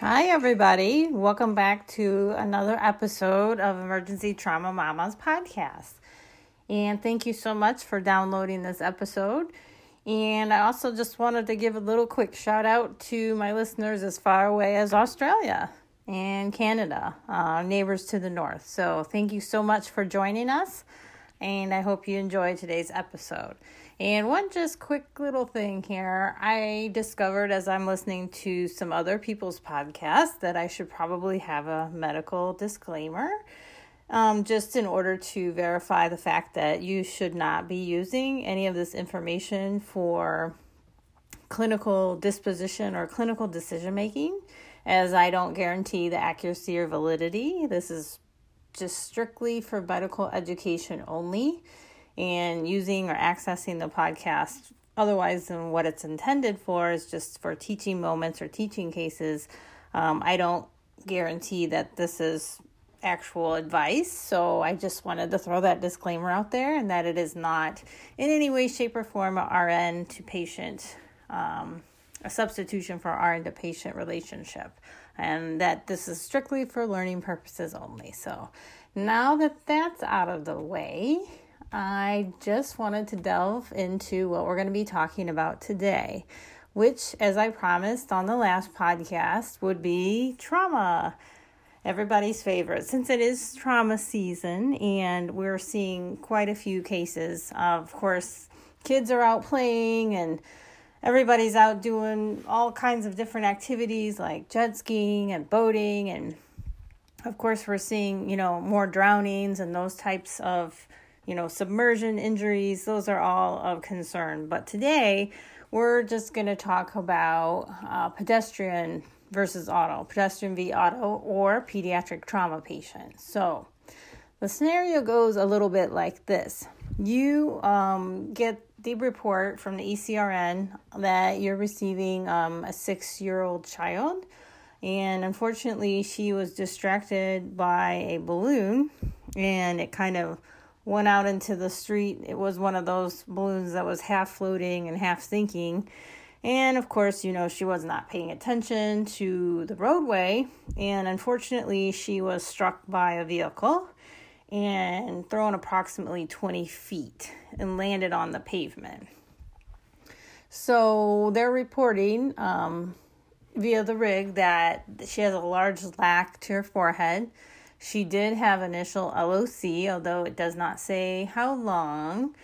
Hi, everybody. Welcome back to another episode of Emergency Trauma Mamas podcast. And thank you so much for downloading this episode. And I also just wanted to give a little quick shout out to my listeners as far away as Australia and Canada, uh, neighbors to the north. So thank you so much for joining us. And I hope you enjoy today's episode. And one just quick little thing here I discovered as I'm listening to some other people's podcasts that I should probably have a medical disclaimer. Um, just in order to verify the fact that you should not be using any of this information for clinical disposition or clinical decision making, as I don't guarantee the accuracy or validity. This is just strictly for medical education only and using or accessing the podcast otherwise than what it's intended for is just for teaching moments or teaching cases. Um, I don't guarantee that this is actual advice. So I just wanted to throw that disclaimer out there and that it is not in any way, shape, or form a RN to patient, um, a substitution for RN to patient relationship. And that this is strictly for learning purposes only. So now that that's out of the way, I just wanted to delve into what we're going to be talking about today, which, as I promised on the last podcast, would be trauma. Everybody's favorite, since it is trauma season, and we're seeing quite a few cases. Uh, of course, kids are out playing, and everybody's out doing all kinds of different activities like jet skiing and boating, and of course, we're seeing you know more drownings and those types of you know, submersion injuries, those are all of concern. But today, we're just going to talk about uh, pedestrian versus auto, pedestrian v auto, or pediatric trauma patients. So, the scenario goes a little bit like this you um, get the report from the ECRN that you're receiving um, a six year old child, and unfortunately, she was distracted by a balloon and it kind of went out into the street. It was one of those balloons that was half floating and half sinking. And of course, you know, she was not paying attention to the roadway. And unfortunately, she was struck by a vehicle and thrown approximately 20 feet and landed on the pavement. So they're reporting um, via the rig that she has a large lac to her forehead she did have initial LOC, although it does not say how long,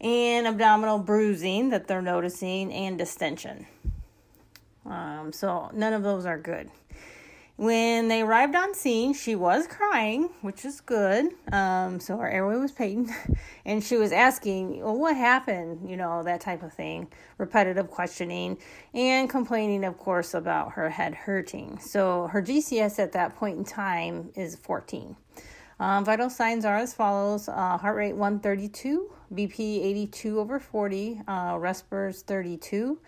and abdominal bruising that they're noticing, and distension. Um, so none of those are good. When they arrived on scene, she was crying, which is good. Um, so her airway was patent, and she was asking, "Well, what happened?" You know, that type of thing, repetitive questioning, and complaining, of course, about her head hurting. So her GCS at that point in time is 14. Um, vital signs are as follows: uh, heart rate 132, BP 82 over 40, uh, respiratory 32,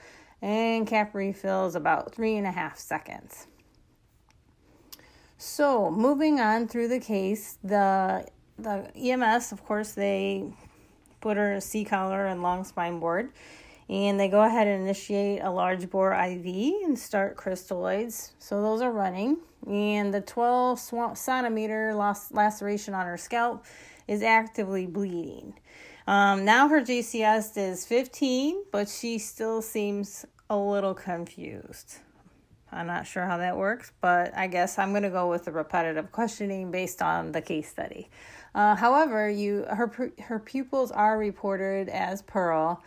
and cap refill is about three and a half seconds. So, moving on through the case, the the EMS, of course, they put her a C collar and long spine board, and they go ahead and initiate a large bore IV and start crystalloids. So those are running, and the 12 centimeter laceration on her scalp is actively bleeding. Um, now her GCS is 15, but she still seems a little confused. I'm not sure how that works, but I guess I'm going to go with the repetitive questioning based on the case study. Uh, however, you her her pupils are reported as PERRL,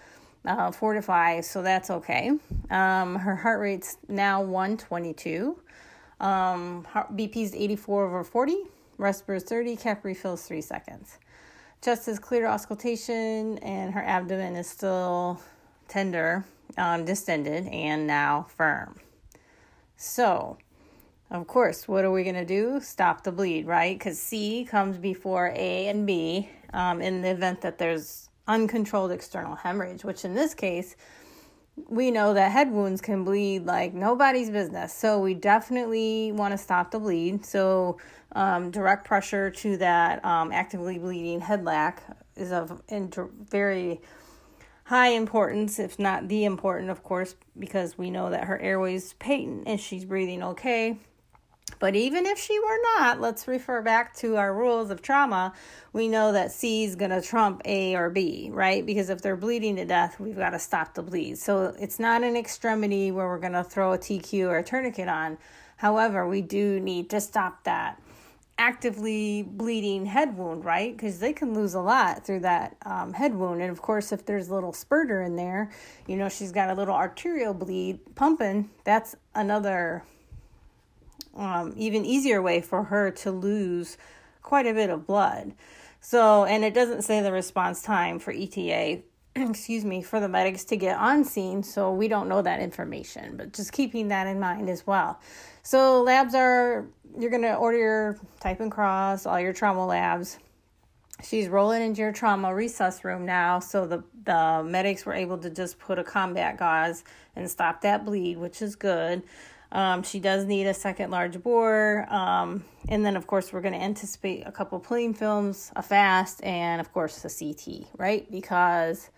uh, four to five, so that's okay. Um, her heart rate's now 122. Um, BP's 84 over 40. Respir's 30. Cap refills three seconds. Chest is clear auscultation, and her abdomen is still tender, um, distended, and now firm. So, of course, what are we going to do? Stop the bleed, right? Because C comes before A and B um, in the event that there's uncontrolled external hemorrhage, which in this case, we know that head wounds can bleed like nobody's business. So we definitely want to stop the bleed. So um, direct pressure to that um, actively bleeding head lac is of very high importance, if not the important, of course, because we know that her airways patent and she's breathing okay. But even if she were not, let's refer back to our rules of trauma. We know that C is going to trump A or B, right? Because if they're bleeding to death, we've got to stop the bleed. So it's not an extremity where we're going to throw a TQ or a tourniquet on. However, we do need to stop that actively bleeding head wound, right? Because they can lose a lot through that um, head wound. And of course, if there's a little spurter in there, you know, she's got a little arterial bleed pumping, that's another um, even easier way for her to lose quite a bit of blood. So, and it doesn't say the response time for ETA, excuse me, for the medics to get on scene. So we don't know that information, but just keeping that in mind as well. So labs are you're gonna order your type and cross, all your trauma labs. She's rolling into your trauma resus room now, so the the medics were able to just put a combat gauze and stop that bleed, which is good. Um, she does need a second large bore, um, and then of course we're going to anticipate a couple plain films, a fast, and of course a CT, right? Because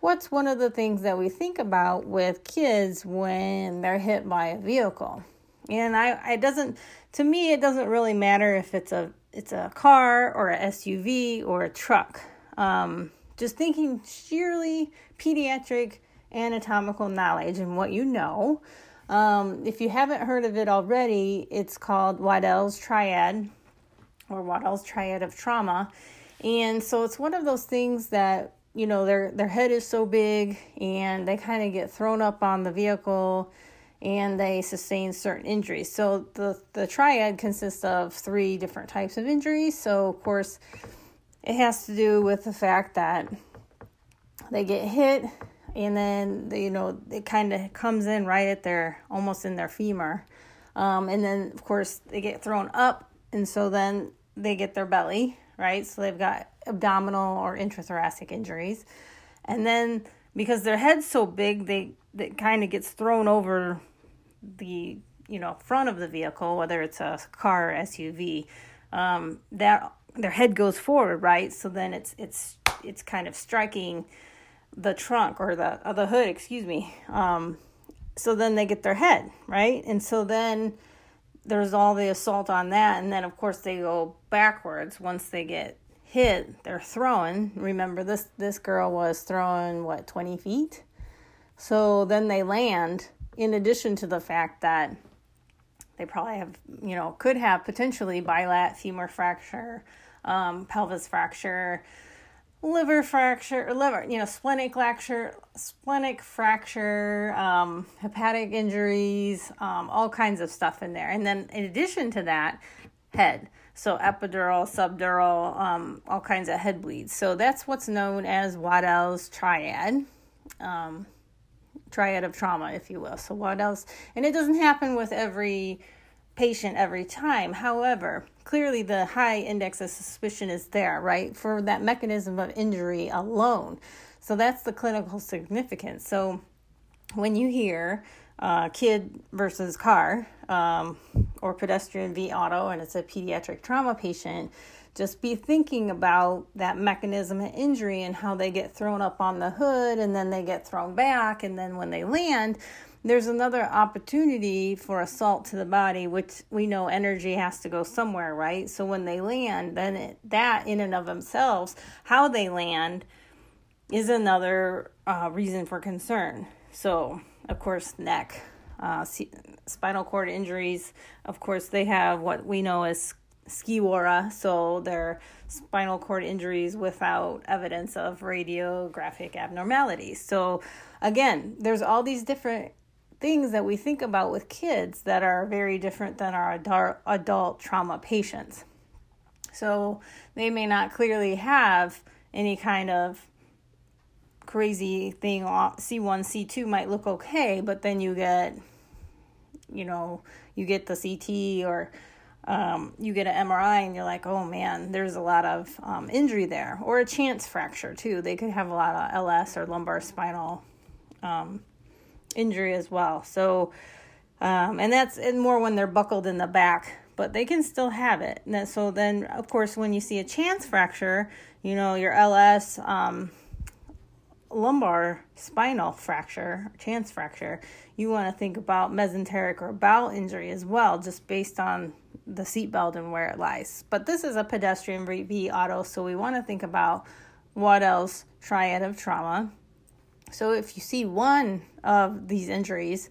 what's one of the things that we think about with kids when they're hit by a vehicle? And I, it doesn't, to me, it doesn't really matter if it's a, it's a car or a SUV or a truck. Um, just thinking sheerly pediatric anatomical knowledge and what you know. Um, if you haven't heard of it already, it's called Waddell's Triad or Waddell's Triad of Trauma. And so it's one of those things that, you know, their their head is so big and they kind of get thrown up on the vehicle and they sustain certain injuries. So the the triad consists of three different types of injuries. So of course, it has to do with the fact that they get hit and then you know it kind of comes in right at their almost in their femur. Um, and then of course they get thrown up and so then they get their belly, right? So they've got abdominal or intrathoracic injuries. And then because their head's so big, they it kind of gets thrown over the you know front of the vehicle, whether it's a car or SUV, um, that their head goes forward, right? So then it's it's it's kind of striking the trunk or the or the hood, excuse me. Um, so then they get their head right, and so then there's all the assault on that, and then of course they go backwards once they get hit. They're throwing. Remember this this girl was throwing what twenty feet, so then they land in addition to the fact that they probably have, you know, could have potentially bilat femur fracture, um, pelvis fracture, liver fracture, liver, you know, splenic fracture, splenic fracture, um, hepatic injuries, um, all kinds of stuff in there. And then in addition to that, head. So epidural, subdural, um, all kinds of head bleeds. So that's what's known as Waddell's triad. Triad of trauma, if you will. So, what else? And it doesn't happen with every patient every time. However, clearly the high index of suspicion is there, right, for that mechanism of injury alone. So, that's the clinical significance. So, when you hear uh, kid versus car um, or pedestrian v auto and it's a pediatric trauma patient, just be thinking about that mechanism of injury and how they get thrown up on the hood and then they get thrown back and then when they land there's another opportunity for assault to the body which we know energy has to go somewhere right? So when they land then it, that in and of themselves how they land is another uh, reason for concern. So of course neck uh, spinal cord injuries. Of course they have what we know as SCIWORA, so they're spinal cord injuries without evidence of radiographic abnormalities. So, again, there's all these different things that we think about with kids that are very different than our adult, adult trauma patients. So, they may not clearly have any kind of crazy thing. C1, C2 might look okay, but then you get, you know, you get the CT or um, you get an MRI and you're like, oh man, there's a lot of um, injury there, or a chance fracture too. They could have a lot of LS or lumbar spinal um, injury as well. So, um, and that's more when they're buckled in the back, but they can still have it. And so then, of course, when you see a chance fracture, you know your LS, um, lumbar spinal fracture, chance fracture, you want to think about mesenteric or bowel injury as well, just based on the seatbelt and where it lies. But this is a pedestrian v auto, so we want to think about what else triad of trauma. So if you see one of these injuries,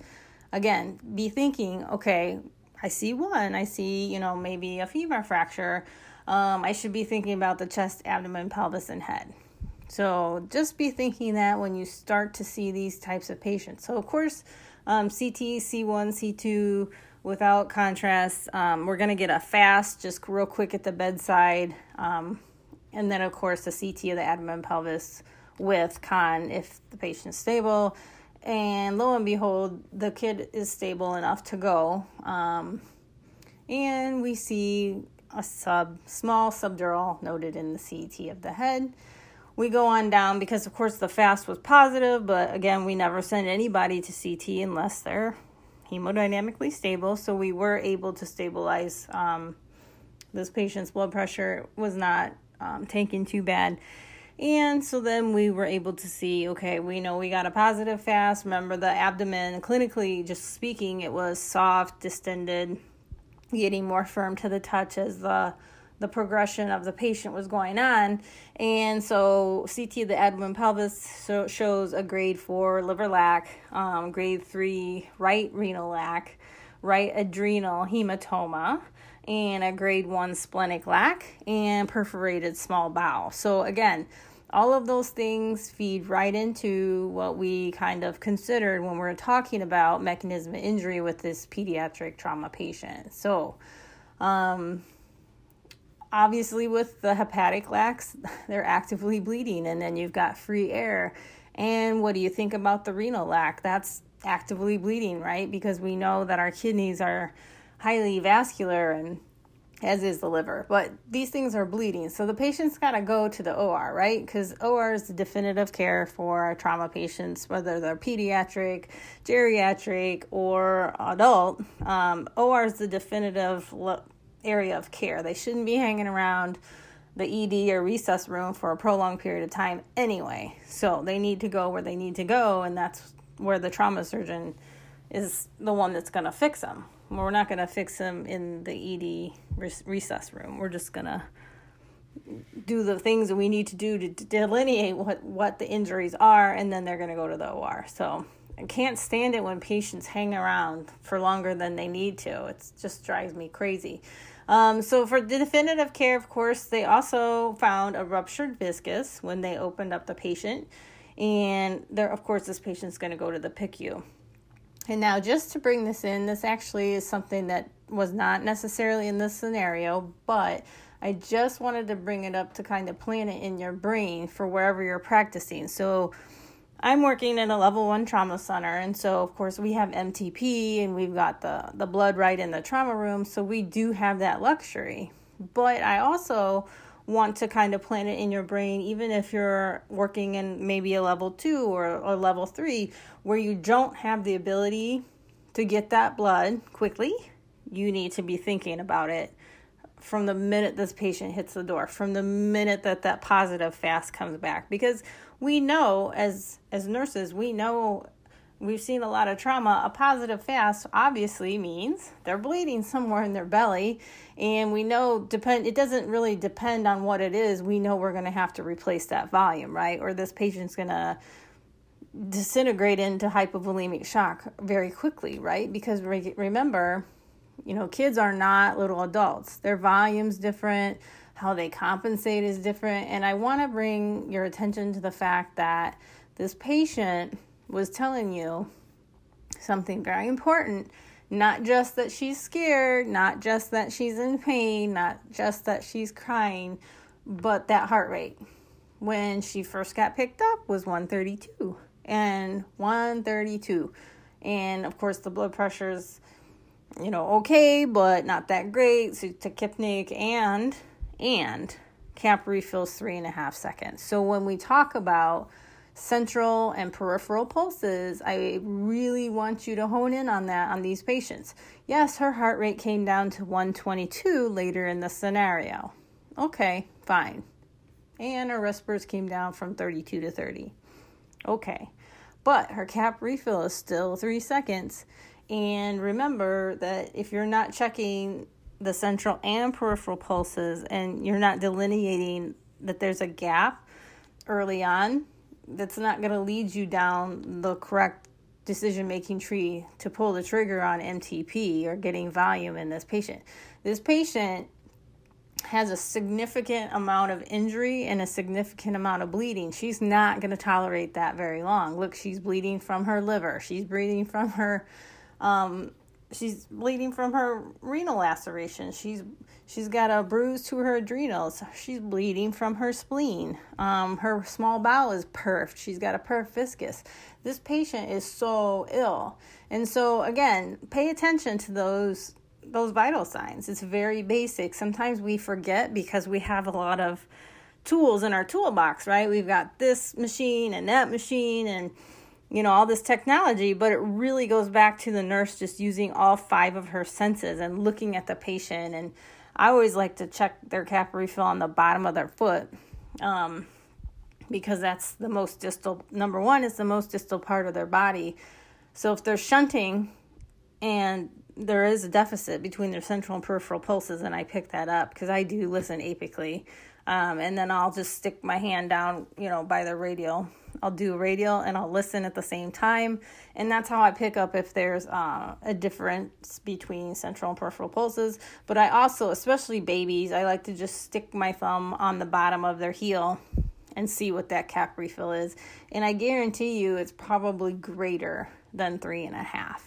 again, be thinking, okay, I see one, I see, you know, maybe a femur fracture. Um, I should be thinking about the chest, abdomen, pelvis, and head. So just be thinking that when you start to see these types of patients. So, of course, um, CT, C1, C2 without contrast. Um, we're going to get a fast, just real quick at the bedside. Um, and then, of course, the CT of the abdomen pelvis with con if the patient's stable. And lo and behold, the kid is stable enough to go. Um, and we see a sub, small subdural noted in the CT of the head we go on down because of course the fast was positive but again we never send anybody to ct unless they're hemodynamically stable so we were able to stabilize um, this patient's blood pressure was not um, tanking too bad. And so then we were able to see okay we know we got a positive fast. Remember the abdomen clinically just speaking it was soft distended getting more firm to the touch as the the progression of the patient was going on. And so CT of the abdomen pelvis so shows a grade four liver lac, um, grade three right renal lac, right adrenal hematoma, and a grade one splenic lac, and perforated small bowel. So again, all of those things feed right into what we kind of considered when we're talking about mechanism of injury with this pediatric trauma patient. So, um, obviously with the hepatic lacs they're actively bleeding and then you've got free air. And what do you think about the renal lac? That's actively bleeding right? Because we know that our kidneys are highly vascular and as is the liver. But these things are bleeding. So the patient's got to go to the or right? Because or is the definitive care for our trauma patients whether they're pediatric geriatric or adult. Um, or is the definitive area of care. They shouldn't be hanging around the ED or resus room for a prolonged period of time anyway. So they need to go where they need to go, and that's where the trauma surgeon is the one that's going to fix them. We're not going to fix them in the ED resus room. We're just going to do the things that we need to do to delineate what, what the injuries are, and then they're going to go to the OR. So I can't stand it when patients hang around for longer than they need to. It just drives me crazy. Um, so for the definitive care, of course, they also found a ruptured viscus when they opened up the patient, and there, of course, this patient's going to go to the PICU. And now, just to bring this in, this actually is something that was not necessarily in this scenario, but I just wanted to bring it up to kind of plant it in your brain for wherever you're practicing. So I'm working in a level one trauma center, and so of course we have MTP and we've got the the blood right in the trauma room, so we do have that luxury. But I also want to kind of plant it in your brain, even if you're working in maybe a level two or a level three, where you don't have the ability to get that blood quickly. You need to be thinking about it from the minute this patient hits the door, from the minute that that positive fast comes back, because we know as as nurses we know we've seen a lot of trauma. A positive fast obviously means they're bleeding somewhere in their belly. And we know depend it doesn't really depend on what it is. We know we're going to have to replace that volume right? Or this patient's going to disintegrate into hypovolemic shock very quickly right? Because re- remember you know kids are not little adults their volume's different how they compensate is different. And I want to bring your attention to the fact that this patient was telling you something very important. Not just that she's scared, not just that she's in pain, not just that she's crying, but that heart rate when she first got picked up was 132 and 132. And of course, the blood pressure's, you know, okay, but not that great. So tachypneic and and cap refills three and a half seconds. So when we talk about central and peripheral pulses, I really want you to hone in on that on these patients. Yes, her heart rate came down to 122 later in the scenario. Okay, fine. And her respirators came down from 32 to 30. Okay. But her cap refill is still three seconds. And remember that if you're not checking the central and peripheral pulses and you're not delineating that there's a gap early on, that's not going to lead you down the correct decision making tree to pull the trigger on MTP or getting volume in this patient. This patient has a significant amount of injury and a significant amount of bleeding. She's not going to tolerate that very long. Look, she's bleeding from her liver. She's bleeding from her um, she's bleeding from her renal laceration. She's she's got a bruise to her adrenals. She's bleeding from her spleen. Um, her small bowel is perfed. She's got a perf viscus. This patient is so ill, and so again, pay attention to those those vital signs. It's very basic. Sometimes we forget because we have a lot of tools in our toolbox, right? We've got this machine and that machine and you know all this technology but it really goes back to the nurse just using all five of her senses and looking at the patient. And i always like to check their cap refill on the bottom of their foot um, because that's the most distal number one is the most distal part of their body. So if they're shunting and there is a deficit between their central and peripheral pulses and i pick that up because i do listen apically. Um, and then i'll just stick my hand down you know by the radial I'll do radial and I'll listen at the same time. And that's how I pick up if there's uh, a difference between central and peripheral pulses. But I also, especially babies, I like to just stick my thumb on the bottom of their heel and see what that cap refill is. And I guarantee you it's probably greater than three and a half.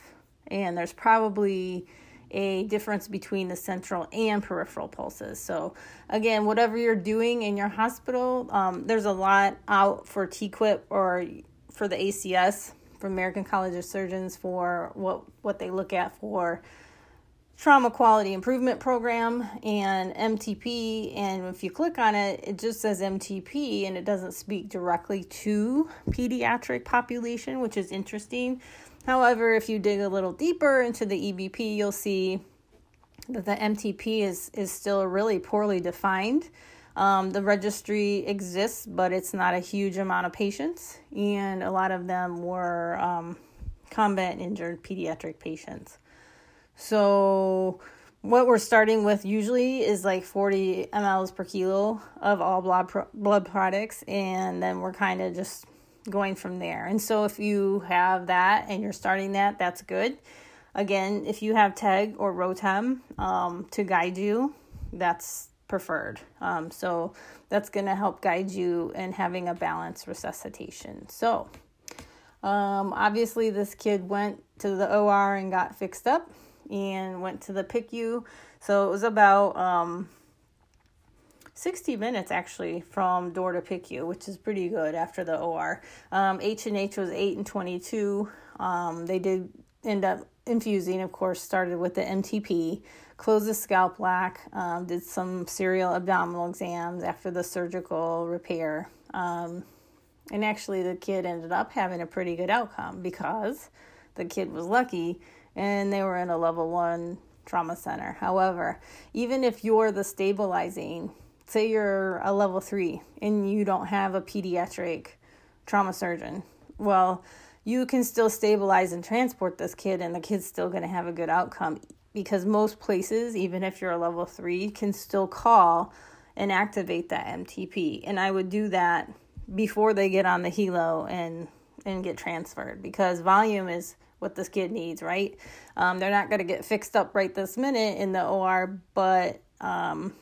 And there's probably a difference between the central and peripheral pulses. So, again, whatever you're doing in your hospital, um, there's a lot out for TQIP or for the ACS, for American College of Surgeons, for what, what they look at for trauma quality improvement program and MTP. And if you click on it, it just says MTP and it doesn't speak directly to pediatric population, which is interesting. However, if you dig a little deeper into the EBP, you'll see that the MTP is, is still really poorly defined. Um, the registry exists, but it's not a huge amount of patients, and a lot of them were um, combat injured pediatric patients. So, what we're starting with usually is like 40 mLs per kilo of all blood, pro- blood products, and then we're kind of just going from there. And so if you have that and you're starting that, that's good. Again, if you have TEG or ROTEM um, to guide you, that's preferred. Um, so that's going to help guide you in having a balanced resuscitation. So um, obviously, this kid went to the OR and got fixed up and went to the PICU. So it was about um, 60 minutes actually from door to PICU, which is pretty good after the OR. Um, H and H was 8 and 22. Um, they did end up infusing, of course, started with the MTP, closed the scalp lac, um, did some serial abdominal exams after the surgical repair. Um, and actually, the kid ended up having a pretty good outcome because the kid was lucky and they were in a level one trauma center. However, even if you're the stabilizing say you're a level three and you don't have a pediatric trauma surgeon, well, you can still stabilize and transport this kid, and the kid's still going to have a good outcome because most places, even if you're a level three, can still call and activate that MTP. And I would do that before they get on the helo and and get transferred because volume is what this kid needs, right? Um, they're not going to get fixed up right this minute in the OR, but um,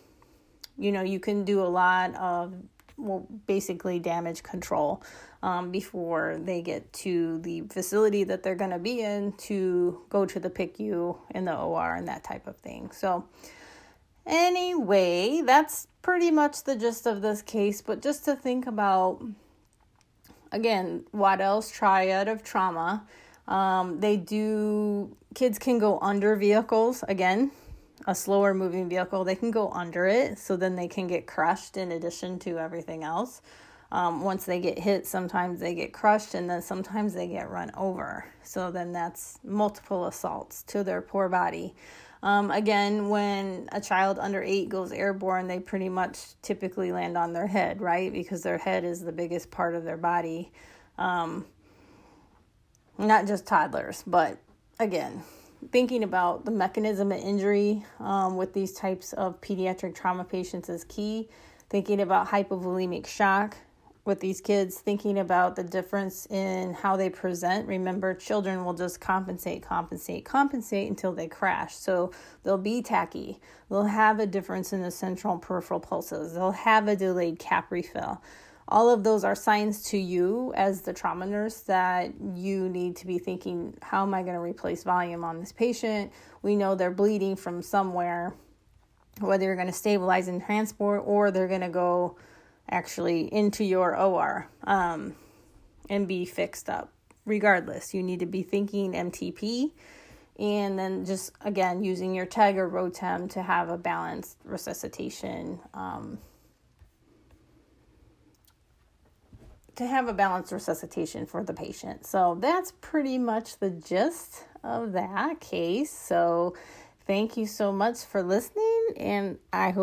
you know, you can do a lot of well, basically damage control um, before they get to the facility that they're going to be in to go to the PICU in the OR and that type of thing. So, anyway, that's pretty much the gist of this case. But just to think about, again, Waddell's triad of trauma. Um, they do, kids can go under vehicles again a slower moving vehicle, they can go under it, so then they can get crushed in addition to everything else. Um, once they get hit, sometimes they get crushed and then sometimes they get run over. So then that's multiple assaults to their poor body. Um, again, when a child under eight goes airborne, they pretty much typically land on their head, right? Because their head is the biggest part of their body. Um, not just toddlers, but again, thinking about the mechanism of injury um, with these types of pediatric trauma patients is key. Thinking about hypovolemic shock with these kids, thinking about the difference in how they present. Remember, children will just compensate, compensate, compensate until they crash. So they'll be tachy. They'll have a difference in the central and peripheral pulses. They'll have a delayed cap refill all of those are signs to you as the trauma nurse that you need to be thinking how am i going to replace volume on this patient? We know they're bleeding from somewhere. Whether you're going to stabilize and transport or they're going to go actually into your or um, and be fixed up. Regardless you need to be thinking mtp and then just again using your teg or rotem to have a balanced resuscitation um, to have a balanced resuscitation for the patient. So that's pretty much the gist of that case. So thank you so much for listening, and I hope.